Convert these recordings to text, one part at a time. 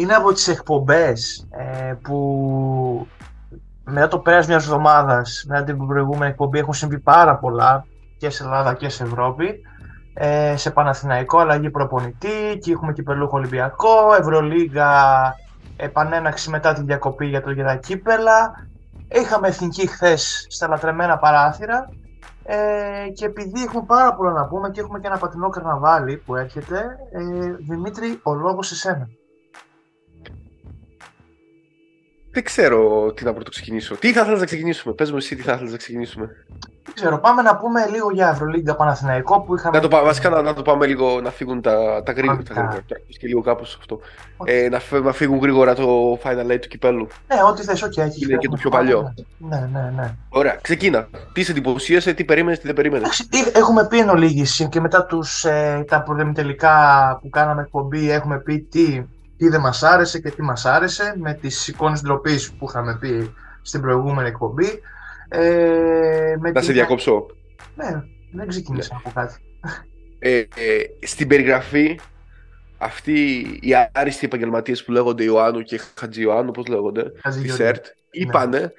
είναι από τις εκπομπές ε, που μετά το πέρας μιας εβδομάδας, μετά την προηγούμενη εκπομπή έχουν συμβεί πάρα πολλά και σε Ελλάδα και σε Ευρώπη ε, σε Παναθηναϊκό αλλαγή προπονητή και έχουμε κυπελούχο Ολυμπιακό, Ευρωλίγα επανέναξη μετά τη διακοπή για το για κύπελα. Είχαμε εθνική χθες στα λατρεμένα παράθυρα ε, και επειδή έχουμε πάρα πολλά να πούμε και έχουμε και ένα πατινό καρναβάλι που έρχεται, ε, Δημήτρη, ο λόγος σε σένα. Δεν ξέρω τι να πρωτοξεκινήσω. Τι θα ήθελα να ξεκινήσουμε; Πες μου εσύ τι θα ήθελα να ξεκινήσουμε. Δεν ξέρω. Πάμε να πούμε λίγο για Ευρωλίγκα Παναθηναϊκό που είχαμε. Να το, βασικά να, να το πάμε λίγο να φύγουν τα, τα γρήγορα. Τα γρήγορα και λίγο κάπως αυτό. Ε, να, να φύγουν γρήγορα το Final Eight του κυπέλου. Ναι, ό,τι θες, OK. Έχει Είναι και το πιο παλιό. Ναι, ναι, ναι. Ωραία, ξεκίνα. Τι σε εντυπωσίασε, τι περίμενες, τι δεν περίμενες; Έχουμε πει εν ολίγηση και μετά τους, ε, τα τελικά που κάναμε εκπομπή έχουμε πει τι τι δεν μας άρεσε και τι μας άρεσε με τις εικόνες ντροπής που είχαμε πει στην προηγούμενη εκπομπή. Ε, με να σε διακόψω. Ναι, δεν ξεκίνησα ναι. από κάτι. Ε, ε, στην περιγραφή αυτοί οι άριστοι επαγγελματίες που λέγονται Ιωάννου και Χατζη Ιωάννου, πώς λέγονται, της ΣΕΡΤ, ναι. είπανε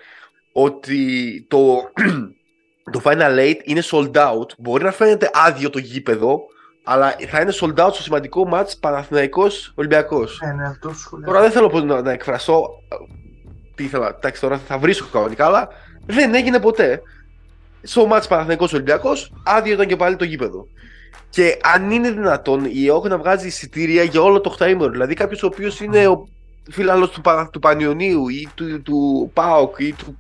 ότι το, το Final Eight είναι sold out. Μπορεί να φαίνεται άδειο το γήπεδο, αλλά θα είναι sold out στο σημαντικό match Παναθηναϊκός Ολυμπιακός. Ναι, ναι, αυτό Τώρα δεν θέλω να, να εκφραστώ τι ήθελα, εντάξει τώρα θα βρίσκω κανονικά, αλλά δεν έγινε ποτέ. Στο match Παναθηναϊκός Ολυμπιακός, άδειο ήταν και πάλι το γήπεδο. Και αν είναι δυνατόν η ΕΟΚ να βγάζει εισιτήρια για όλο το 8 δηλαδή κάποιος ο οποίος είναι ο φίλο του, του Πανιωνίου ή του, του ΠΑΟΚ ή του,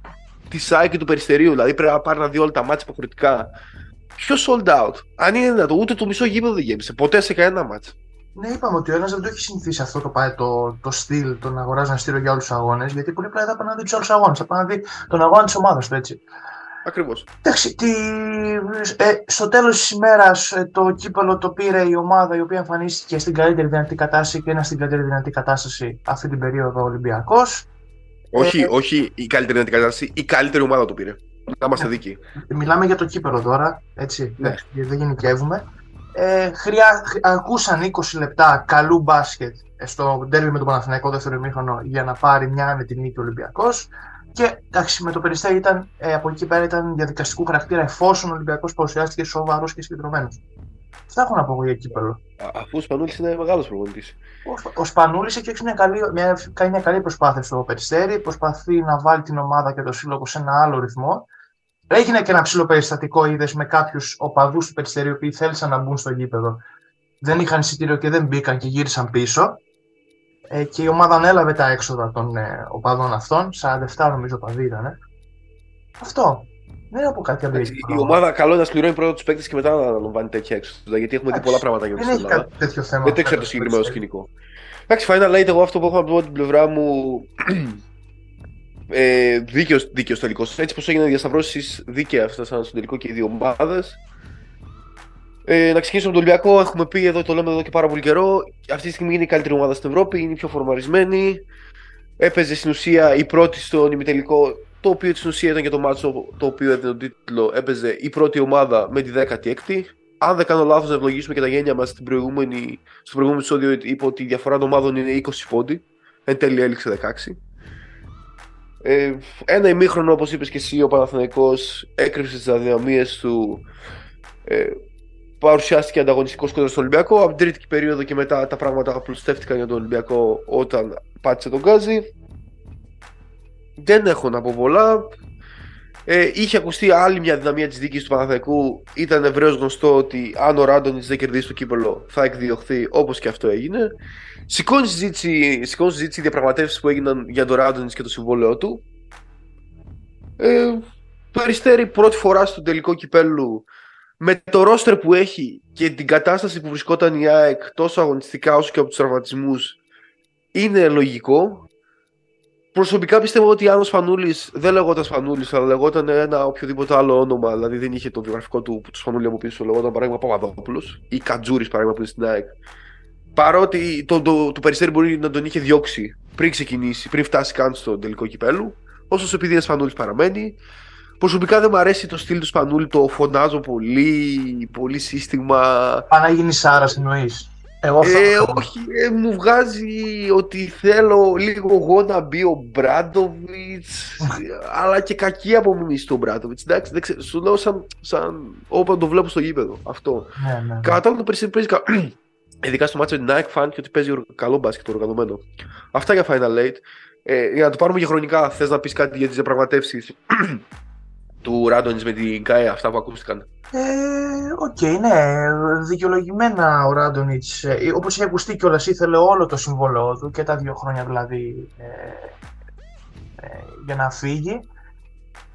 της ΣΑΙ και του Περιστερίου, δηλαδή πρέπει να πάρει να δει όλα τα μάτια υποχρεωτικά Ποιος sold out; Αν είναι δυνατό, ούτε το μισό γήπεδο δεν γέμισε. Ποτέ σε κανένα μάτσα. Ναι, είπαμε ότι ο ένας δεν το έχει συνηθίσει αυτό το, το, το στυλ, το να αγοράζει ένα στήριο για όλους τους αγώνες, γιατί πολύ απλά θα πάνε να δει τους άλλους αγώνες. Θα πάνε να δει τον αγώνα της ομάδας του, έτσι. Ακριβώς. Εντάξει, τι... ε, στο τέλος της ημέρας ε, το κύπελο το πήρε η ομάδα η οποία εμφανίστηκε στην καλύτερη δυνατή κατάσταση και είναι στην καλύτερη δυνατή κατάσταση αυτή την περίοδο ο Ολυμπιακός. Όχι, ε, όχι η καλύτερη δυνατή κατάσταση, η καλύτερη ομάδα το πήρε. Να είμαστε ναι. δίκοι. Μιλάμε για το κύπελο τώρα, έτσι, ναι. δεν γενικεύουμε. Ε, χρειά, ακούσαν 20 λεπτά καλού μπάσκετ στο ντέρβι με τον Παναθηναϊκό δεύτερο ημίχρονο για να πάρει μια άνετη νίκη ο Ολυμπιακός. Και εντάξει, με το περιστέρι ήταν, ε, από εκεί πέρα ήταν διαδικαστικού χαρακτήρα εφόσον ο Ολυμπιακός παρουσιάστηκε σοβαρός και συγκεντρωμένος. Αυτά έχω να πω για κύπελο. Αφού ο Σπανούλης είναι μεγάλος προπονητής. Ο, ο Σπανούλης έχει μια καλή, μια, κάνει μια καλή προσπάθεια στο περιστέρι. Προσπαθεί να βάλει την ομάδα και το σύλλογο σε ένα άλλο ρυθμό. Έγινε και ένα ψηλό περιστατικό, είδες με κάποιους οπαδούς του περιστερίου που θέλησαν να μπουν στο γήπεδο. Δεν είχαν εισιτήριο και δεν μπήκαν και γύρισαν πίσω. Ε, και η ομάδα ανέλαβε τα έξοδα των ε, οπαδών αυτών. 47 νομίζω οπαδοί ήταν. Αυτό. Δεν έχω κάτι άλλο. Η ομάδα καλό είναι να σκληρώνει πρώτα τους παίκτες και μετά να αναλαμβάνει τέτοια έξοδα. Γιατί έχουμε δει πολλά πράγματα για Δεν έχει κάτι τέτοιο θέμα. Δεν το ξέρω το συγκεκριμένο σκηνικό. Εντάξει, Final Light, εγώ αυτό που έχω να πω από την πλευρά μου ε, δίκαιος, δίκαιος τελικός. Έτσι πως έγιναν διασταυρώσεις δίκαια έφτασαν στο τελικό και οι δύο ομάδες. Ε, να ξεκινήσουμε με τον Ολυμπιακό. Έχουμε πει εδώ, το λέμε εδώ και πάρα πολύ καιρό. Αυτή τη στιγμή είναι η καλύτερη ομάδα στην Ευρώπη, είναι η πιο φορμαρισμένη. Έπαιζε στην ουσία η πρώτη στον ημιτελικό, το οποίο στην ουσίας ήταν και το μάτσο το οποίο έδινε τον τίτλο. Έπαιζε η πρώτη ομάδα με τη 16η. Αν δεν κάνω λάθος, να ευλογήσουμε και τα γένεια μας στο προηγούμενο επεισόδιο, είπε ότι η διαφορά των ομάδων είναι 20 πόντι. Εν τέλει έληξε 16. Ε, ένα ημίχρονο, όπως είπες και εσύ, ο Παναθηναϊκός έκρυψε τις αδυναμίες του. Ε, παρουσιάστηκε ανταγωνιστικός κοντά στο Ολυμπιακό. Από την τρίτη περίοδο και μετά τα πράγματα απλουστεύτηκαν για τον Ολυμπιακό όταν πάτησε τον Γκάζι. Δεν έχω να πω πολλά. Ε, είχε ακουστεί άλλη μια δυναμία της δίκη του Παναθηναϊκού. Ήταν ευρέως γνωστό ότι αν ο Ράντονιτς δεν κερδίσει το κύπελο θα εκδιωχθεί όπως και αυτό έγινε. Σηκώνει συζήτηση, σηκώνεις συζήτηση διαπραγματεύσεις που έγιναν για τον Ράντονιτ και το συμβόλαιό του. Ε, Περιστέρη πρώτη φορά στο τελικό κυπέλου με το ρόστερ που έχει και την κατάσταση που βρισκόταν η ΑΕΚ τόσο αγωνιστικά όσο και από τους τραυματισμούς είναι λογικό Προσωπικά πιστεύω ότι αν ο Σπανούλη δεν λεγόταν Σπανούλη, αλλά λεγόταν ένα οποιοδήποτε άλλο όνομα, δηλαδή δεν είχε το βιογραφικό του, του Σπανούλη από πίσω, λεγόταν παράδειγμα Παπαδόπουλος ή Κατζούρης παράδειγμα που είναι στην ΑΕΚ. Παρότι το, το, το, περιστέρι μπορεί να τον είχε διώξει πριν ξεκινήσει, πριν φτάσει καν στο τελικό κυπέλου, όσο επειδή είναι Σπανούλης παραμένει. Προσωπικά δεν μου αρέσει το στυλ του Σπανούλη, το φωνάζω πολύ, πολύ σύστημα. Παναγίνη Σάρας εννοείς. Εγώ θα... Ε, όχι, ε, μου βγάζει ότι θέλω λίγο εγώ να μπει ο Μπράντοβιτς, αλλά και κακή απομίμηση του Μπράντοβιτς. Εντάξει, δεν ξέρω, σου λέω σαν, σαν όποιον το βλέπω στο γήπεδο. Αυτό. Ναι, ναι, ναι. Κατά το παίζει, παίζει κα- ειδικά στο μάτσο με την Nike φάνηκε ότι παίζει καλό μπάσκετ οργανωμένο. Αυτά για Final Eight. Ε, για να το πάρουμε και χρονικά, θες να πεις κάτι για τις διαπραγματεύσεις του Ράντονιτ με την ΚΑΕ, αυτά που ακούστηκαν; Ε, Οκ, ναι, δικαιολογημένα ο Ράντονιτς, ε, όπως είχε ακουστεί κιόλας, ήθελε όλο το συμβόλαιό του και τα δύο χρόνια δηλαδή ε, ε, για να φύγει.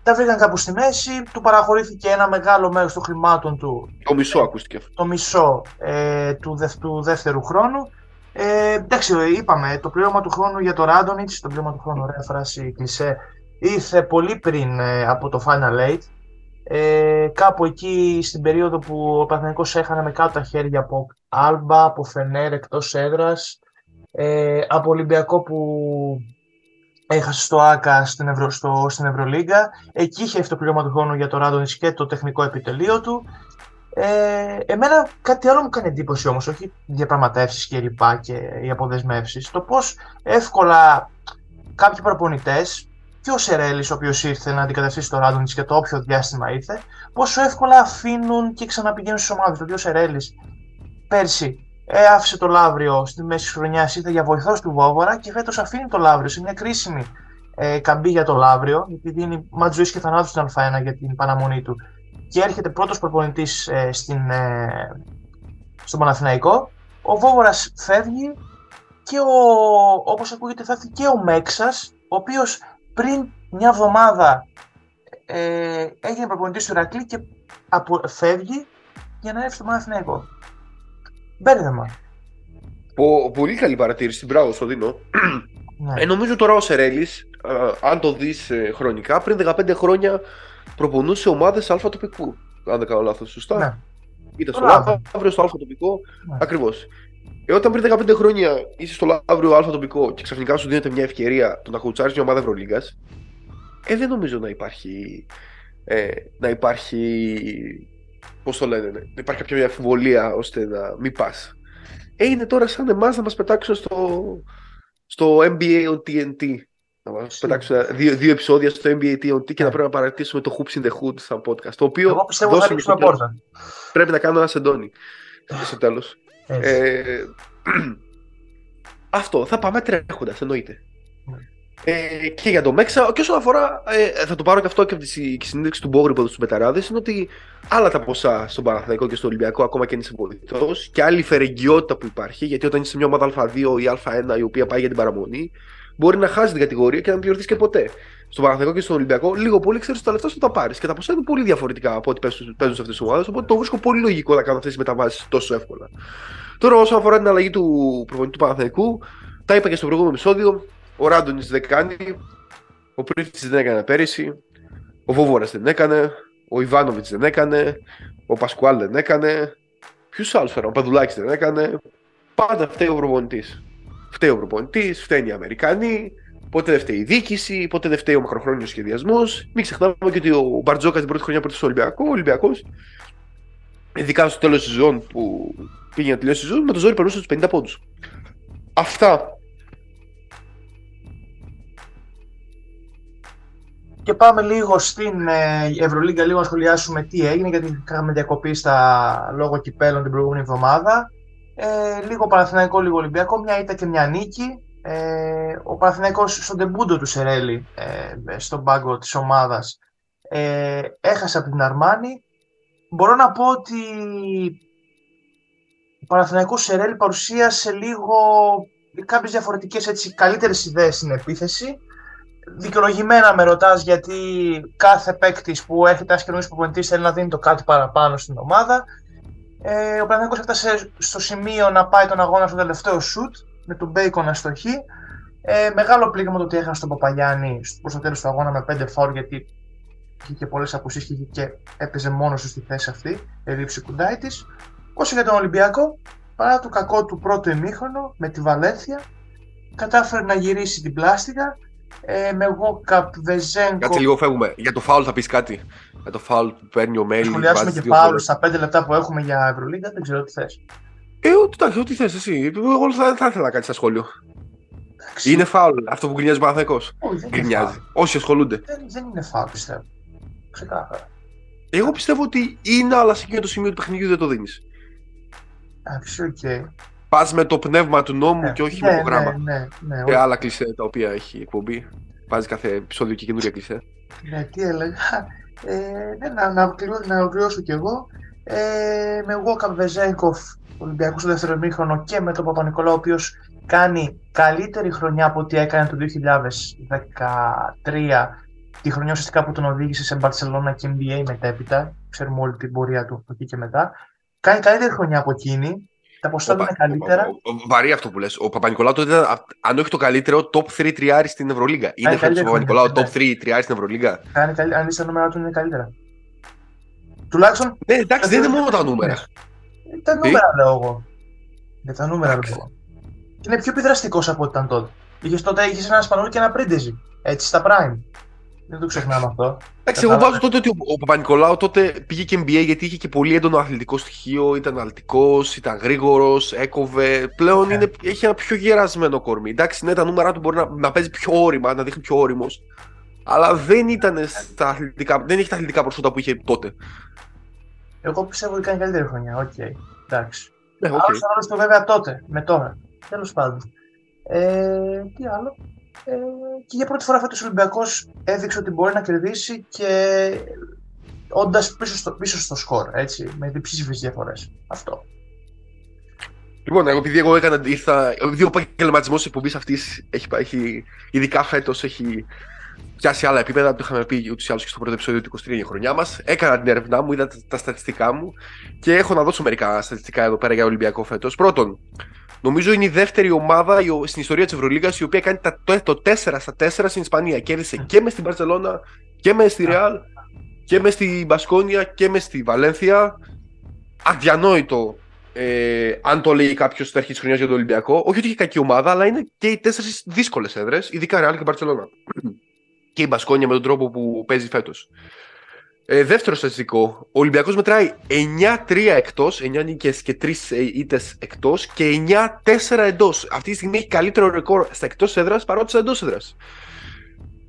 Τα βρήκαν κάπου στη μέση, του παραχωρήθηκε ένα μεγάλο μέρος των χρημάτων του, Το μισό ακούστηκε. το μισό ε, του, δευ- του δεύτερου χρόνου. Ε, εντάξει, είπαμε, το πλήρωμα του χρόνου για το Ράντονιτς, το πλήρωμα του χρόνου, ρε φράση κλισέ, ήρθε πολύ πριν ε, από το Final Eight. Ε, κάπου εκεί στην περίοδο που ο Παναθηναϊκός έχανε με κάτω τα χέρια από Άλμπα, από Φενέρ εκτός έδρας, ε, από Ολυμπιακό που έχασε στο ΆΚΑ στην, Ευρω, στο, στην Ευρωλίγκα. Εκεί είχε αυτό το πλήρωμα του χρόνου για το Ράντονιτς και το τεχνικό επιτελείο του. Ε, εμένα κάτι άλλο μου κάνει εντύπωση όμως, όχι οι διαπραγματεύσεις και λοιπά και οι αποδεσμεύσεις. Το πώς εύκολα κάποιοι προπονητές και ο Σερέλης, ο οποίος ήρθε να αντικαταστήσει το Ράντονιτς και το όποιο διάστημα ήρθε, πόσο εύκολα αφήνουν και ξαναπηγαίνουν στις ομάδες. Το οποίο ο Σερέλης πέρσι ε, άφησε το Λαύριο στη μέση της χρονιάς, ήρθε για βοηθός του Βόβορα και φέτος αφήνει το Λαύριο σε μια κρίσιμη ε, καμπή για το Λαύριο, γιατί δίνει μάτς ζωής και θανάτου στην Α1 για την παραμονή του και έρχεται πρώτος προπονητής ε, στην, ε, στον Παναθηναϊκό. Ο Βόβορας φεύγει και ο, όπως ακούγεται φεύγει και ο Μέξας, ο οποίος πριν μια εβδομάδα ε, έγινε προπονητής του Ηρακλή και απο, φεύγει για να έρθει στο Παναθηναϊκό. Μπέρδεμα. Πο- πολύ καλή παρατήρηση, μπράβο, στο δίνω. Ναι. Ε, νομίζω τώρα ο Σερέλης, αν το δεις χρονικά, πριν 15 χρόνια προπονούσε ομάδες Α τοπικού. Αν δεν κάνω λάθος, σωστά; Ναι. Ήταν Το στο Λαύριο. Λαύριο, στο Α τοπικό. Ναι. Ακριβώς. Ε, όταν πριν 15 χρόνια είσαι στο Λαύριο Α τοπικό και ξαφνικά σου δίνεται μια ευκαιρία το να κουτσάρεις μια ομάδα Ευρωλίγκας, ε, δεν νομίζω να υπάρχει. Ε, να υπάρχει. Πώς το λένε, ναι, να υπάρχει κάποια αμφιβολία ώστε να μην πας. Ε, είναι τώρα σαν εμάς να μας πετάξουν στο, στο NBA on TNT. Να μας Ισχύει. πετάξουν δύο, δύο επεισόδια στο NBA TNT και Ναι. να πρέπει να παρατήσουμε το Hoops in the Hood σαν podcast. Το οποίο Εγώ πιστεύω θα δώσουμε ανοίξουμε στο τέλος. πόρτα. πρέπει να κάνω ένα σεντόνι στο τέλος. Έτσι. Ε, αυτό, θα πάμε τρέχοντας, εννοείται. Ναι. Ε, και για το Μέξα, και όσον αφορά, ε, θα το πάρω και αυτό και από τη συ- και συνέντευξη του Μπόγρη από του Μπεταράδε, είναι ότι άλλα τα ποσά στον Παναθηναϊκό και στο Ολυμπιακό, ακόμα και αν είσαι βοηθό, και άλλη φερεγγιότητα που υπάρχει, γιατί όταν είσαι σε μια ομάδα Α2 ή Α1 η οποία πάει για την παραμονή, μπορεί να χάσει την κατηγορία και να μην πληρωθείς και ποτέ. Στον Παναθηναϊκό και στον Ολυμπιακό, λίγο πολύ ξέρεις ότι τα λεφτά σου θα τα πάρεις. Και τα ποσά είναι πολύ διαφορετικά από ό,τι παίζουν παίζουν σε αυτές τις ομάδες. Οπότε το βρίσκω πολύ λογικό να κάνουν αυτές τις μεταβάσεις τόσο εύκολα. Τώρα, όσον αφορά την αλλαγή του προπονητή του Παναθηναϊκού, τα είπα και στο προηγούμενο επεισόδιο. Ο Ράντονιτ δεν κάνει. Ο Πρίφτης δεν έκανε πέρυσι. Ο Βόβορα δεν έκανε. Ο Ιβάνοβιτς δεν έκανε. Ο Πασκουάλ δεν έκανε. Ποιους άλλους φέραν. Ο Παδουλάκης δεν έκανε. Πάντα φταίει ο προπονητής. Φταίει ο προπονητής, φταίνει οι Αμερικανοί. Ποτέ δεν φταίει η διοίκηση, ποτέ δεν φταίει ο μακροχρόνιος σχεδιασμός. Μην ξεχνάμε και ότι ο Μπαρτζόκα την πρώτη χρονιά που ήρθε στο Ολυμπιακό, ο Ολυμπιακός, ειδικά στο τέλος της σεζόν που πήγε να τελειώσει η σεζόν, με το ζόρι περνούσε τους 50 πόντους. Αυτά. Και πάμε λίγο στην ε, Ευρωλίγκα, λίγο να σχολιάσουμε τι έγινε, γιατί είχαμε διακοπή στα λόγω κυπέλων την προηγούμενη εβδομάδα. Ε, λίγο Παναθηναϊκό, λίγο Ολυμπιακό, μια ήττα και μια νίκη. Ε, ο Παναθηναϊκός στον τεμπούντο του Σερέλη, ε, στον πάγκο της ομάδας, ε, έχασε από την Αρμάνη. Μπορώ να πω ότι ο Παναθηναϊκός Σερέλη παρουσίασε λίγο κάποιες διαφορετικές έτσι, καλύτερες ιδέες στην επίθεση δικαιολογημένα με ρωτάς γιατί κάθε παίκτης που έρχεται ένας καινούριο προπονητής θέλει να δίνει το κάτι παραπάνω στην ομάδα. Ε, ο Παναθηναϊκός έφτασε στο σημείο να πάει τον αγώνα στο τελευταίο σουτ με τον Μπέικον αστοχή. Ε, μεγάλο πλήγμα το ότι έχασε τον Παπαγιάννη προς το τέλος του αγώνα με 5 φόρ γιατί είχε και πολλές απουσίες και, είχε και έπαιζε μόνος του στη θέση αυτή, ερήψη κουντάι τη. Όσο για τον Ολυμπιακό, παρά το κακό του πρώτο ημίχρονο με τη Βαλένθια, κατάφερε να γυρίσει την πλάστηκα ε, με Γόκαπ, Βεζέγκο. Κάτσε λίγο, φεύγουμε. Για το φάουλ θα πεις κάτι. Για το φάουλ που παίρνει ο Μέιλι. σχολιάσουμε βάζει και δύο πάλι φορές. στα 5 λεπτά που έχουμε για Ευρωλίγκα, δεν ξέρω τι θες. Ε, εντάξει, ό,τι θες εσύ. Εγώ θα, θα ήθελα να κάνει ένα σχόλιο. Είναι φάουλ αυτό που γκρινιάζει ο Παναθηναϊκός. Γκρινιάζει. Όσοι ασχολούνται. Δεν, δεν είναι φάουλ, πιστεύω. Ξεκάθαρα. Εγώ πιστεύω ότι είναι, αλλά σε εκείνο το σημείο του παιχνιδιού δεν το δίνεις. Εντάξει, οκ. Πας με το πνεύμα του νόμου Ναι, και όχι ναι, με το γράμμα. Ναι, ναι, ναι, Και όχι. άλλα κλισέ τα οποία έχει η εκπομπή. Βάζει κάθε επεισόδιο και καινούρια κλισέ. Ναι, τι έλεγα. Ε, ναι, να, να, ολοκληρώ- να ολοκληρώσω κι εγώ. Ε, με Βόκα Βεζέγκοφ, Ολυμπιακός στο δεύτερο ημίχρονο και με τον Παπα-Νικολάου, ο οποίος κάνει καλύτερη χρονιά από ό,τι έκανε το 2013, τη χρονιά ουσιαστικά που τον οδήγησε σε Μπαρσελόνα και NBA μετέπειτα. Ξέρουμε όλη την πορεία του από εκεί και μετά. Κάνει καλύτερη χρονιά από εκείνη. Τα ποσοστά του είναι καλύτερα. Ο- ο- Βαρύ αυτό που λες. Ο Παπα-Νικολάου τότε ήταν, α- αν όχι το καλύτερο, top 3 τριάρι στην Ευρωλίγκα. Είναι φέτος ο καλύτερη Παπα-Νικολάου χρονιά, top 3 τριάρι στην Ευρωλίγκα. Κάνει καλύτερα. Αν δει τα νούμερα του, είναι καλύτερα. Τουλάχιστον Ναι, εντάξει, δεν είναι μόνο τα νούμερα. Τα νούμερα λέω εγώ. Για τα νούμερα λέω εγώ. Είναι πιο επιδραστικός από ό,τι ήταν τότε. Είχες τότε είχες ένα Σπανούλη και ένα Πρίντεζι. Έτσι στα Prime. Δεν το ξεχνάμε αυτό. Εντάξει, εγώ Κατάλαβα. βάζω τότε ότι ο, ο Παπα-Νικολάου τότε πήγε και NBA γιατί είχε και πολύ έντονο αθλητικό στοιχείο. Ήταν αλτικός, ήταν γρήγορος, έκοβε. Πλέον Ναι. είναι, έχει ένα πιο γερασμένο κορμί. Εντάξει, ναι, τα νούμερα του μπορεί να, να παίζει πιο όρημα, να δείχνει πιο όριμος. Αλλά δεν ήταν στα αθλητικά, δεν έχει τα αθλητικά προσόντα που είχε τότε. Εγώ πιστεύω ότι κάνει καλύτερη χρονιά. Οκ. Εντάξει. Ναι, οκ. Άλλος ο του βέβαια τότε, με τώρα. Τέλος πάντων. Ε, τι άλλο; Ε, και για πρώτη φορά φέτος ο Ολυμπιακός έδειξε ότι μπορεί να κερδίσει και όντας πίσω στο, πίσω στο σκορ, έτσι, με διψήφιες διαφορές. Αυτό. Λοιπόν, εγώ επειδή εγώ έκανα, ήρθα, επειδή ο επαγγελματισμό τη εκπομπή αυτής έχει, πά- έχει, ειδικά φέτος έχει πιάσει άλλα επίπεδα, το είχαμε πει ούτως ή άλλως και στο πρώτο επεισόδιο του 23 η χρονιά μας. Έκανα την έρευνά μου, είδα τα, τα στατιστικά μου και έχω να δώσω μερικά στατιστικά εδώ πέρα για Ολυμπιακό φέτος. Πρώτον, νομίζω είναι η δεύτερη ομάδα η ο- στην ιστορία της Ευρωλίγα η οποία κάνει τα, το, το 4 στα 4 στην Ισπανία. Κέρδισε και μες στην Παρσελώνα και μες στη Ρεάλ και μες στη Μπασκόνια και μες στη Βαλένθια. Αδιανόητο ε, αν το λέει κάποιος στην αρχή της χρονιάς για τον Ολυμπιακό. Όχι ότι έχει κακή ομάδα, αλλά είναι και οι τέσσερις δύσκολες έδρες, ειδικά Ρεάλ και Μπαρσελόνα. και η Μπασκόνια με τον τρόπο που παίζει φέτος. Ε, δεύτερο στατιστικό. Ο Ολυμπιακός μετράει 9-3 εκτός, 9 νίκες και 3 ήττες εκτός και 9-4 εντός. Αυτή τη στιγμή έχει καλύτερο ρεκόρ στα εκτός έδρας παρότι στα εντός έδρας.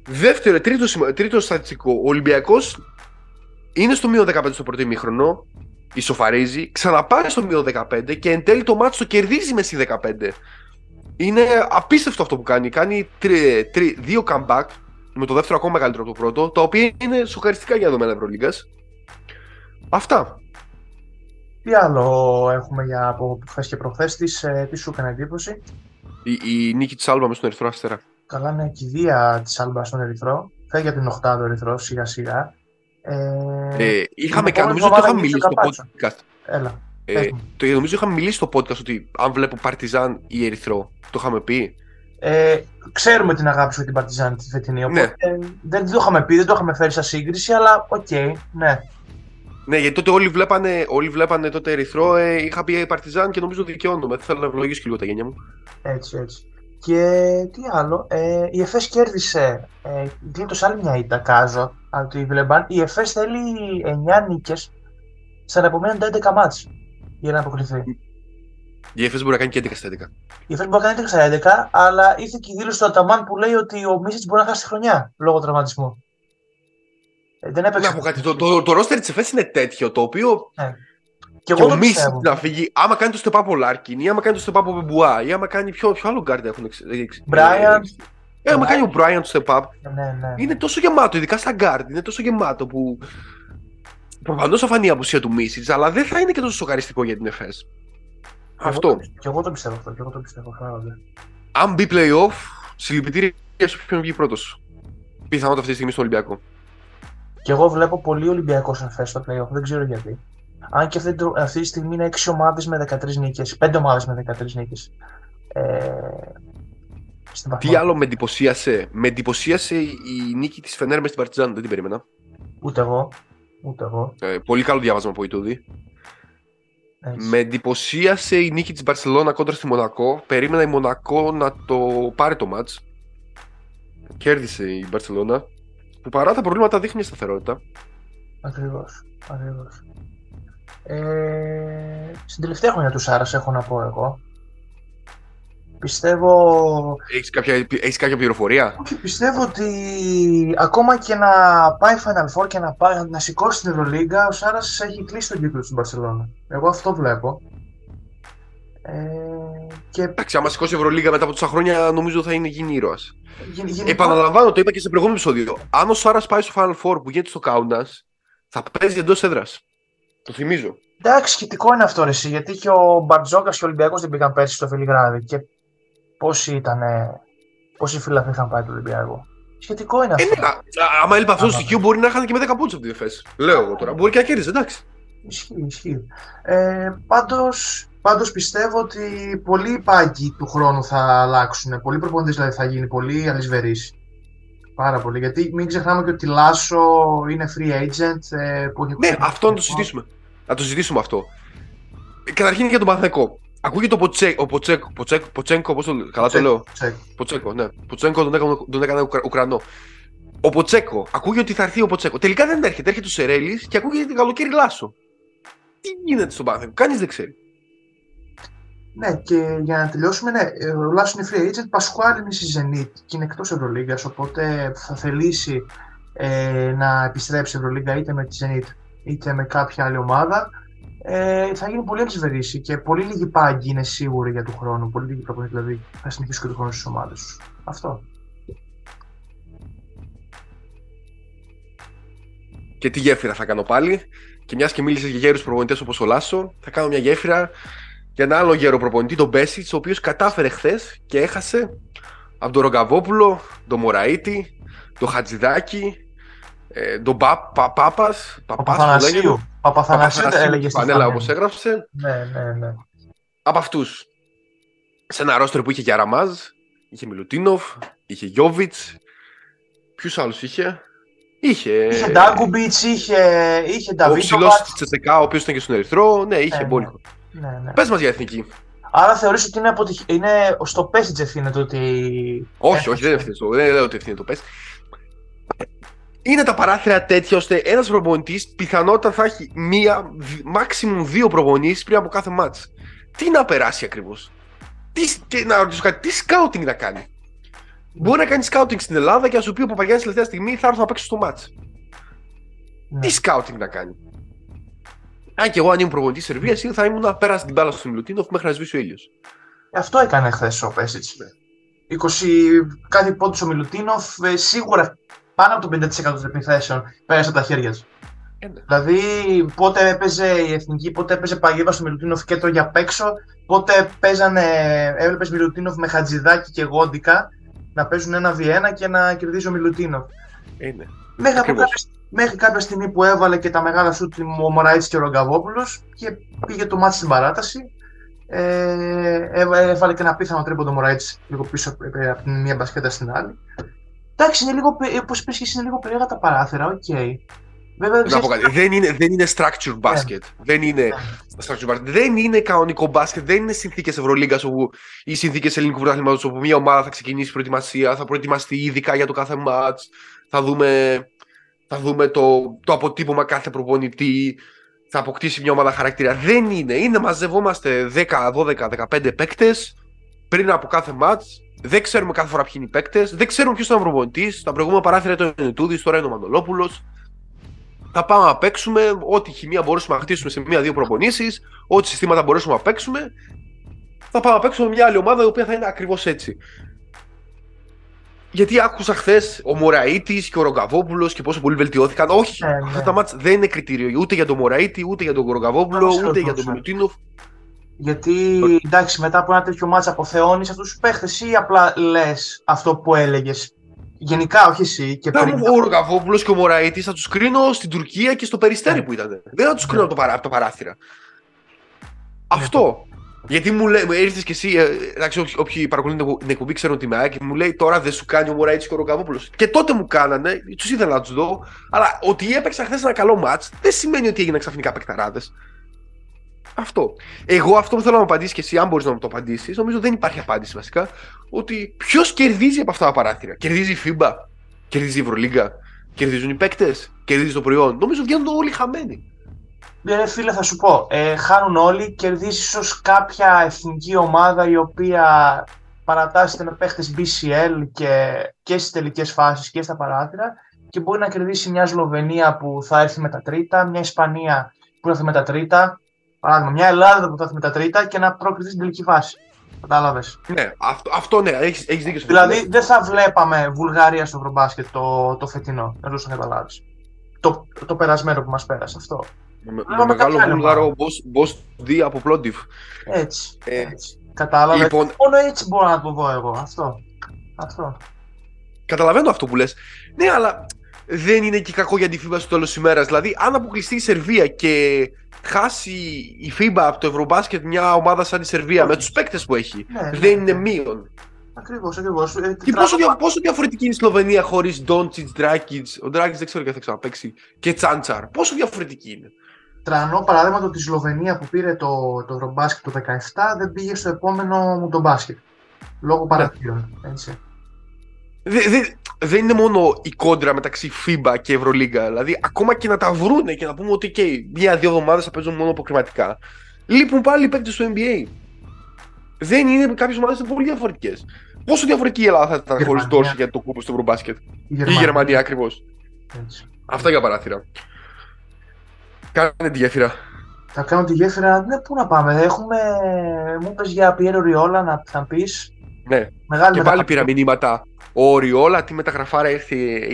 Δεύτερο, τρίτο, σημα- τρίτο στατιστικό. Ο Ολυμπιακός είναι στο μείον 15 στο πρώτο ημίχρονο, ισοφαρίζει, ξαναπάει στο μείον 15 και εν τέλει το μάτι το κερδίζει με στη 15. Είναι απίστευτο αυτό που κάνει. Κάνει τρι, τρι, δύο comeback με το δεύτερο ακόμα μεγαλύτερο από το πρώτο, τα οποία είναι σοκαριστικά για δεδομένα Ευρωλίγκας. Αυτά. Τι άλλο έχουμε για από χθες και προχθές, τι, ε, τι σου έκανε εντύπωση; Η, η νίκη της Άλμπα με στον Ερυθρό Αστέρα. Καλά είναι κηδεία της Άλμπα στον Ερυθρό. Φεύγει από την Οχτάδο Ερυθρό σιγά σιγά. Ε, Ε, είχαμε, την νομίζω επόμενη ότι είχαμε εβδομάδα μιλήσει στο γυρίζει podcast. Έλα. Ε, πες μου. το, νομίζω είχαμε μιλήσει στο podcast ότι αν βλέπω Παρτιζάν ή Ερυθρό. Το είχαμε πει. Ε, ξέρουμε την αγάπη σου για την Παρτιζάν τη φετινή. Οπότε Ναι. ε, δεν το είχαμε πει, δεν το είχαμε φέρει σαν σύγκριση, αλλά οκ, ναι. Ναι, γιατί τότε όλοι βλέπανε, όλοι βλέπανε τότε Ερυθρό. Ε, είχα πει Παρτιζάν και νομίζω δικαιώνομαι. Θέλω να ευλογήσω και λίγο τα γένια μου. Έτσι, έτσι. Και τι άλλο, ε, η ΕΦΕΣ κέρδισε ε, γλίτωσε άλλη μια ήττα, κάζο, από τη Βιλεμπάν. Η ΕΦΕΣ θέλει 9 νίκες στα επόμενα 11 ματς για να προκριθεί. Η ΕΦΕΣ μπορεί να κάνει και 11 στα 11. Η ΕΦΕΣ μπορεί να κάνει 11 στα 11, αλλά ήρθε και η δήλωση του Αταμάν που λέει ότι ο Μίσιτς μπορεί να χάσει τη χρονιά λόγω τραυματισμού. Ε, δεν έπαιξε. Να πω κάτι. Το, το, το roster της ΕΦΕΣ είναι τέτοιο το οποίο Και και εγώ ο το Μίσιτς πιστεύω. να φύγει. Άμα κάνει το step up ο Λάρκιν ή άμα κάνει το step up ο Μπομπουά ή άμα κάνει ποιο, ποιο άλλο guard έχουν. εξ- εξ- Bryant. Ε, άμα κάνει ο Bryant το step up. Ναι, ναι. Είναι τόσο γεμάτο, ειδικά στα guard. Είναι τόσο γεμάτο που. Προφανώς θα φανεί η απουσία του Μίσιτς, αλλά δεν θα είναι και τόσο σοκαριστικό για την ΕΦΕΣ. Και Αυτό. εγώ το- Και εγώ το πιστεύω αυτό. Και εγώ το πιστεύω. φαίνονται. Αν μπει playoff, συλληπιτήρια σε όποιον βγει πρώτος. Πιθανότατα αυτή τη στιγμή στο Ολυμπιακό. Και εγώ βλέπω πολύ Ολυμπιακός σαν φες στο playoff. Δεν ξέρω γιατί. Αν και αυτή, το- αυτή τη στιγμή είναι 6 ομάδες με 13 νίκες. 5 ομάδες με 13 νίκες. Ε, στην Τι βαθμολογία. άλλο με εντυπωσίασε; Με εντυπωσίασε η νίκη της Φενέρ μες στην Παρτιζάν. Δεν την περίμενα. Ούτε εγώ. Ούτε εγώ. Ε, πολύ καλό διάβασμα από Ιτούδη. Έτσι. Με εντυπωσίασε η νίκη της Μπαρσελόνα κόντρα στη Μονακό. Περίμενα η Μονακό να το πάρει το μάτς. Κέρδισε η Μπαρσελόνα. Που παρά τα προβλήματα δείχνει μια σταθερότητα. Ακριβώς. Ακριβώς. Ε, στην τελευταία χρονιά του Σάρας έχω να πω εγώ. Πιστεύω... Έχεις κάποια, έχεις κάποια πληροφορία; Όχι, πιστεύω ότι ακόμα και να πάει Final Four και να, πάει, να σηκώσει την Ευρωλίγκα, ο Σάρας έχει κλείσει τον κύκλο στην Μπαρσελόνα. Εγώ αυτό βλέπω. Ε, και... Εντάξει, άμα σηκώσει η Ευρωλίγα μετά από τόσα χρόνια, νομίζω θα είναι γίνει ήρωας. Γεν, Επαναλαμβάνω, το είπα και σε προηγούμενο επεισόδιο. Αν ο Σάρας πάει στο Final Four που γίνεται στο Κάουντα, θα παίζει εντός έδρας. Το θυμίζω. Εντάξει, σχετικό είναι αυτό, ρε, γιατί και ο Μπαρτζόκα και ο Ολυμπιακός δεν πήγαν πέρσι στο Βελιγράδι. Και πόσοι ήταν. Πόσοι φίλοι είχαν πάει το Ολυμπιακό. Σχετικό είναι αυτό. Ε, ναι, άμα έλειπε αυτός το στοιχείο, μπορεί να είχαν και με 10 πούτσε από τη ΔΕΦΕΣ. Λέω εγώ τώρα. Μπορεί και να κέρδιζε, εντάξει. Ισχύει, ισχύει. Ε, Πάντως, πάντως πιστεύω ότι πολλοί πάγκοι του χρόνου θα αλλάξουν. Πολλοί προπονητές δηλαδή θα γίνει πολύ αλυσβερής. Πάρα πολύ. Γιατί μην ξεχνάμε και ότι Λάσο είναι free agent. Ε, που έχει ναι, αυτό να το συζητήσουμε. Να το συζητήσουμε αυτό. Καταρχήν για τον Παθηναϊκό. Ακούγεται ο, Ποτσέ, ο Ποτσέκο, Ποτσέκο, Ποτσέγκο, πώς το, καλά το λέω; Ποτσέκο, ναι. Ποτσέκο τον έκανε, τον έκανε Ουκρανό. Ο Ποτσέκο, ακούγεται ότι θα έρθει ο Ποτσέκο. Τελικά δεν έρχεται, έρχεται ο Σερέλης και ακούγεται την καλοκαίρι Λάσο. Τι γίνεται στον Πάθηναϊκό, κανείς δεν ξέρει. Ναι, και για να τελειώσουμε, ναι, ο Λάσο είναι free agent, Πασχουάλ είναι στη Zenit και είναι εκτός Ευρωλίγα, οπότε θα θελήσει ε, να επιστρέψει η Ευρωλίγα είτε με τη Zenit είτε με κάποια άλλη ομάδα ε, θα γίνει πολύ εξβερήση και πολύ λίγοι πάγκοι είναι σίγουροι για του χρόνου. Πολύ λίγοι προπονητέ δηλαδή θα συνεχίσουν και τους χρόνους στις ομάδες τους. Αυτό. Και τι γέφυρα θα κάνω πάλι. Και μιας και μίλησες για γέρους προπονητές όπως ο Λάσο, θα κάνω μια γέφυρα για ένα άλλο γέρο προπονητή, τον Μπέσιτς, ο οποίος κατάφερε χθες και έχασε από τον Ρογκαβόπουλο, τον Μωραήτη, τον Χατζηδάκη, ε, τον Πάπας. Παπαθανασίου. Παπαθανασίου έλεγε στην Πανέλα όπως έγραψε. Ναι, ναι, ναι. Από αυτούς. Σε ένα ρόστερ που είχε και Αραμάζ, είχε Μιλουτίνοφ, είχε Γιώβιτς. Ποιους άλλους είχε; Είχε. Είχε Ντάγκουμπιτς, είχε. είχε Ο ψηλός της Τσεσεκά, ο οποίος ήταν και στον Ερυθρό. Ναι, είχε ε, μπόλικο. Ναι, ναι. Πες μας για εθνική. Άρα θεωρείς ότι είναι, αποτυχ... είναι στο Πέσιτ ευθύνεται ότι. Όχι, όχι, δεν ευθύνεται. Δεν λέω ότι ευθύνεται το Πέσιτ είναι τα παράθυρα τέτοια ώστε ένας προπονητής πιθανότατα θα έχει μία, maximum δύο προπονήσεις πριν από κάθε μάτς. Τι να περάσει ακριβώς; Τι, να ρωτήσω κάτι, τι σκάουτινγκ να κάνει; Μπορεί να κάνει σκάουτινγκ στην Ελλάδα και να σου πει ο Παπαγιάννης τελευταία στιγμή θα έρθω να παίξω στο μάτς. Ναι. Τι σκάουτινγκ να κάνει; Αν και εγώ αν ήμουν προπονητής Σερβίας, θα ήμουν να πέρασε την μπάλα στο Μιλουτίνοφ μέχρι να σβήσει ο ήλιος. Αυτό έκανε χθες ο Πέσιτς. 20 κάτι πόντους ο Μιλουτίνοφ, ε, σίγουρα πάνω από το 50% των επιθέσεων πέρασε από τα χέρια του. Ε, ναι. Δηλαδή, πότε έπαιζε η εθνική, πότε έπαιζε παγίδα στο Μιλουτίνοφ και το για απ' έξω, πότε παίζανε, έβλεπες Μιλουτίνοφ με χατζηδάκι και γόντικα να παίζουν ένα V1 και να κερδίζει ο Μιλουτίνοφ. Είναι. Μέχρι, κάποια, μέχρι κάποια στιγμή που έβαλε και τα μεγάλα σου του ο Μωραήτη και ο Ρογκαβόπουλος και πήγε το ματς στην παράταση. Ε, έβαλε και ένα απίθανο τρίποντο Μωραήτη λίγο πίσω από την μία μπασκέτα στην άλλη. Εντάξει, είναι λίγο, όπως είπες είναι λίγο περίεργα τα παράθυρα, OK. Okay. Βέβαια, να πω κάτι. Δεν είναι, δεν είναι structure ναι. basket. Δεν είναι ναι. structure basket. Δεν είναι κανονικό μπάσκετ. Δεν είναι συνθήκες Ευρωλίγκας ή συνθήκες ελληνικού πρωταθλήματος όπου μια ομάδα θα ξεκινήσει προετοιμασία, θα προετοιμαστεί ειδικά για το κάθε ματς. Θα δούμε, θα δούμε το, το αποτύπωμα κάθε προπονητή. Θα αποκτήσει μια ομάδα χαρακτήρα. Δεν είναι. Είναι μαζευόμαστε 10, 12, 15 παίκτες πριν από κάθε match δεν ξέρουμε κάθε φορά ποιοι είναι οι παίκτες. Δεν ξέρουμε ποιος ήταν ο προπονητής. Τα προηγούμενα παράθυρα ήταν ο Νετούδη, τώρα είναι ο Μαντολόπουλος. Θα πάμε να παίξουμε ό,τι χημεία μπορούσαμε να χτίσουμε σε μία-δύο προπονήσεις, ό,τι συστήματα μπορούσαμε να παίξουμε. Θα πάμε να παίξουμε μια άλλη ομάδα η οποία θα είναι ακριβώς έτσι. Γιατί άκουσα χθες ο Μωραήτης και ο Ρογκαβόπουλος και πόσο πολύ βελτιώθηκαν. Όχι, ναι, αυτά τα μάτια δεν είναι κριτήριο ούτε για τον Μωραήτη, ούτε για τον Ρογκαβόπουλο, ούτε για τον Μιλουτίνοφ. Γιατί εντάξει, μετά από ένα τέτοιο μάτσα αποθεώνεις αυτούς τους παίχτες ή απλά λες αυτό που έλεγες; Γενικά, όχι εσύ. Και πριν... Ο Ρογκαβόπουλο και ο Μωραήτης θα τους κρίνω στην Τουρκία και στο περιστέρι ναι. που ήταν. Δεν θα τους κρίνω από, το παράθυρα. Ναι. Αυτό. Γιατί μου λέει, ήρθες και εσύ, ε, εντάξει, όποιοι παρακολουθούν την εκπομπή ξέρουν τι με και μου λέει τώρα δεν σου κάνει ο Μωραήτης και ο Ρογκαβόπουλο. Και τότε μου κάνανε, τους ήθελα να τους δω, αλλά ότι έπαιξα χθες ένα καλό μάτς δεν σημαίνει ότι έγιναν ξαφνικά παικταράδες. Αυτό. Εγώ αυτό που θέλω να μου απαντήσεις και εσύ, αν μπορείς να μου το απαντήσεις, νομίζω δεν υπάρχει απάντηση βασικά. Ότι ποιος κερδίζει από αυτά τα παράθυρα. Κερδίζει η FIBA, κερδίζει η Ευρωλίγκα, κερδίζουν οι παίκτες, κερδίζει το προϊόν. Νομίζω βγαίνουν όλοι χαμένοι. Ναι, φίλε, θα σου πω. Ε, χάνουν όλοι, κερδίζει ίσως κάποια εθνική ομάδα η οποία παρατάσσεται με παίχτες BCL και, και στις τελικές φάσεις και στα παράθυρα και μπορεί να κερδίσει μια Σλοβενία που θα έρθει με τα τρίτα, μια Ισπανία που θα έρθει με τα τρίτα, παράδειγμα, μια Ελλάδα που θα έρθει με τα τρίτα και να προκριθεί στην τελική φάση. Κατάλαβες. Ναι, αυτό, αυτό ναι, έχεις έχεις δίκιο. Δηλαδή δεν θα βλέπαμε Βουλγαρία στο Ευρωμπάσκετ το, το φετινό. Δεν να καταλάβει. Το, το περασμένο που μας πέρασε αυτό. Με, με μεγάλο βούλγαρο boss D από Πλόντιβ. Έτσι. Ε, έτσι. Κατάλαβες. Λοιπόν, Μόνο έτσι μπορώ να το δω εγώ. Αυτό. αυτό. Καταλαβαίνω αυτό που λες. Ναι, αλλά δεν είναι και κακό για τη FIBA στο τέλος της ημέρας. Δηλαδή, αν αποκλειστεί η Σερβία και χάσει η FIBA από το Ευρωμπάσκετ μια ομάδα σαν η Σερβία με τους παίκτες που έχει, ναι, δεν ναι, είναι ναι. μείον. Ακριβώς, ακριβώς. Ε, και πόσο, δια, πόσο διαφορετική είναι η Σλοβενία χωρίς Ντόντσιτς, Ντράκιτ, ο Ντράκιτ δεν ξέρω και θα ξαναπέξει, και Τσάντσαρ. Πόσο διαφορετική είναι; Τρανό παράδειγμα το ότι η Σλοβενία που πήρε το, το Ευρωμπάσκετ το 17 δεν πήγε στο επόμενο μου τον μπάσκετ. Λόγω παρατήρων. Έτσι. Δεν είναι μόνο η κόντρα μεταξύ FIBA και Ευρωλίγκα. Δηλαδή, ακόμα και να τα βρούνε και να πούμε ότι okay, μία-δύο εβδομάδες θα παίζουν μόνο αποκριματικά. Λείπουν πάλι οι παίκτες του NBA. Δεν είναι κάποιες ομάδες πολύ διαφορετικές. Πόσο διαφορετική η Ελλάδα θα ήταν χωρίς Ντόρση για το κούπο στο Ευρωμπάσκετ; Η Γερμανία, η Γερμανία ακριβώς. Αυτά για παράθυρα. Κάνε τη γέφυρα. Θα κάνω τη γέφυρα. Ναι, πού να πάμε. Έχουμε. Μου είπες για Πιέρο Ριόλα να, θα πεις. Ναι. Μεγάλη και πάλι πήρα μηνύματα. Ο Ριόλα, τι μεταγραφάρα έρχεται,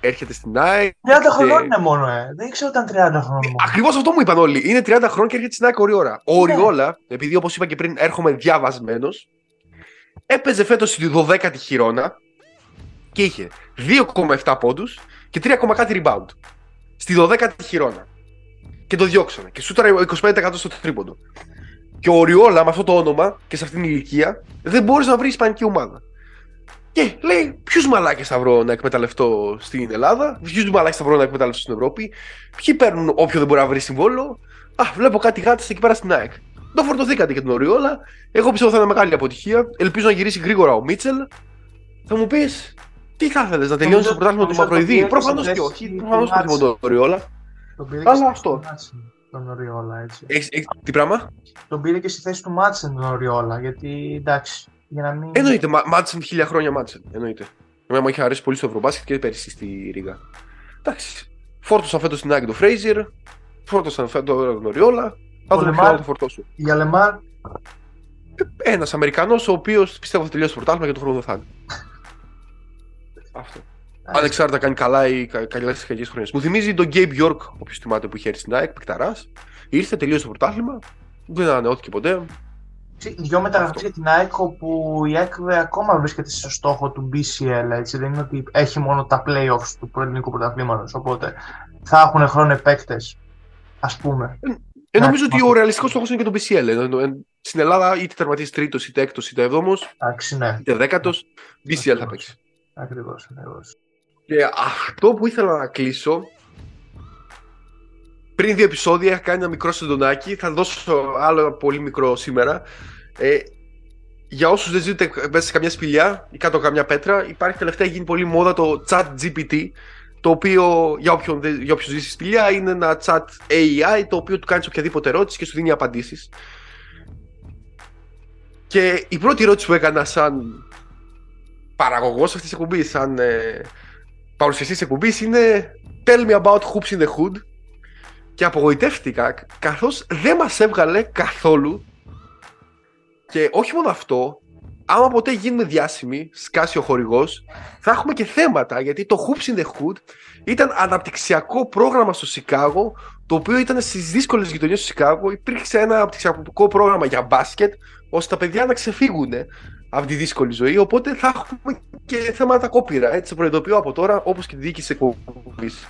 έρχεται στην ΑΕΚ. 30 και... χρονών είναι μόνο, ε. Δεν ήξερα ότι ήταν 30 χρονών. Ακριβώς αυτό μου είπαν όλοι. Είναι 30 χρόνια και έρχεται στην ΑΕΚ ο Ριόλα. Ο ναι. Ριόλα, επειδή όπως είπα και πριν, έρχομαι διαβασμένος, έπαιζε φέτος στη 12η χειρόνα και είχε 2,7 πόντους και 3, κάτι rebound. Στη 12η χειρόνα και το διώξανε. Και σούταρα 25% στο τρίποντο. Και ο Ριόλα με αυτό το όνομα και σε αυτήν την ηλικία δεν μπορείς να βρεις ισπανική ομάδα. Και λέει, ποιους μαλάκες θα βρω να εκμεταλλευτώ στην Ελλάδα, ποιους μαλάκες θα βρω να εκμεταλλευτώ στην Ευρώπη, ποιοι παίρνουν όποιο δεν μπορεί να βρει συμβόλο; Α, βλέπω κάτι γάτες εκεί πέρα στην ΑΕΚ. Το φορτωθήκατε και τον Οριόλα. Εγώ πιστεύω θα είναι μεγάλη αποτυχία. Ελπίζω να γυρίσει γρήγορα ο Μίτσελ. Θα μου πεις, τι θα ήθελε να τελειώσει το πρωτάθλημα του Μαυροειδή. Προφανώς και όχι. Προφανώς προτιμώ τον Οριόλα. Τον πήρε Αλλά και αυτό. Τον Οριόλα, έτσι. Έχεις, έχεις, τι πράγμα; Τον πήρε και στη θέση του Μάτσεν τον Οριόλα, γιατί εντάξει, για να μην... Εννοείται, Μάτσεν χίλια χρόνια Μάτσεν, εννοείται. Εμένα μου είχε αρέσει πολύ στο Ευρωμπάσκετ και πέρυσι στη Ρίγα. Εντάξει, φόρτωσαν φέτος στην Άγκη τον Φρέιζερ, φόρτωσαν φέτος τον Οριόλα, θα δούμε ποιο να το φορτώσουν. Για Λεμάρ. Ένας Αμερικανός ο οποίος πιστεύω θα τελειώσει το πρωτάθλημα για τον χρόνο θα είναι. Αυτό. Ανεξάρτητα κάνει καλά ή καλέ κακέ χρονιέ. Μου θυμίζει τον Gabe York, όποιο θυμάται που είχε έρθει στην ΑΕΚ, Πεκταρά. Ήρθε, τελείωσε το πρωτάθλημα. Δεν ανανεώθηκε ποτέ. Δυο μεταγραφές για την ΑΕΚ όπου η ΑΕΚ ακόμα βρίσκεται στο στόχο του BCL. Έτσι. Δεν είναι ότι έχει μόνο τα playoffs του ελληνικού πρωταθλήματος. Οπότε θα έχουν χρόνο παίκτες, ας πούμε. Ε, ε, νομίζω ότι ο ρεαλιστικός στόχος είναι και το BCL. Ε, ε, στην Ελλάδα είτε τερματίζεις τρίτος, είτε έκτος, είτε εβδόμο. Ναι. Είτε δέκατος. BCL θα παίξεις. Ακριβώς. Και αυτό που ήθελα να κλείσω πριν δύο επεισόδια είχα κάνει ένα μικρό συντονάκι. Θα δώσω άλλο πολύ μικρό σήμερα. Ε, για όσους δεν ζείτε μέσα σε καμιά σπηλιά ή κάτω από καμιά πέτρα, υπάρχει τελευταία γίνει πολύ μόδα το chat GPT. Το οποίο για όποιον, για όποιον ζεις στη σπηλιά είναι ένα chat AI το οποίο του κάνεις οποιαδήποτε ερώτηση και σου δίνει απαντήσεις. Και η πρώτη ερώτηση που έκανα σαν παραγωγός αυτής της εκπομπής, σαν ε, παρουσιαστή τη εκπομπής είναι Tell me about hoops in the hood. Και απογοητεύτηκα καθώς δεν μας έβγαλε καθόλου. Και όχι μόνο αυτό, άμα ποτέ γίνουμε διάσημοι, σκάσει ο χορηγός, θα έχουμε και θέματα. Γιατί το Hoops in the Hood ήταν αναπτυξιακό πρόγραμμα στο Σικάγο, το οποίο ήταν στις δύσκολες γειτονιές του Σικάγο. Υπήρξε ένα αναπτυξιακό πρόγραμμα για μπάσκετ, ώστε τα παιδιά να ξεφύγουν από τη δύσκολη ζωή. Οπότε θα έχουμε και θέματα κόπηρα. Έτσι, το προειδοποιώ από τώρα, όπως και τη διοίκηση εκπομπής.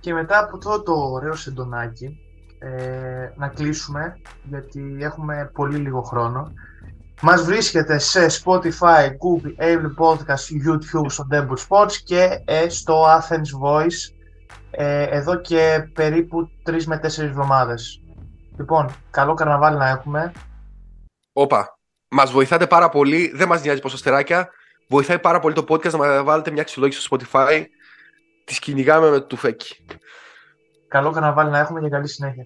Και μετά από αυτό το ωραίο σεντονάκι, ε, να κλείσουμε, γιατί έχουμε πολύ λίγο χρόνο. Μας βρίσκεται σε Spotify, Google, Apple Podcast, YouTube, στο Debut Sports και ε, στο Athens Voice ε, εδώ και περίπου 3 με 4 εβδομάδες. Λοιπόν, καλό καρναβάλι να έχουμε. Όπα, Μας βοηθάτε πάρα πολύ. Δεν μας νοιάζει πόσα στεράκια. Βοηθάει πάρα πολύ το podcast να βάλετε μια αξιολόγηση στο Spotify. Τη κυνηγάμε με το τουφέκι. Καλό καναβάλι να έχουμε και καλή συνέχεια.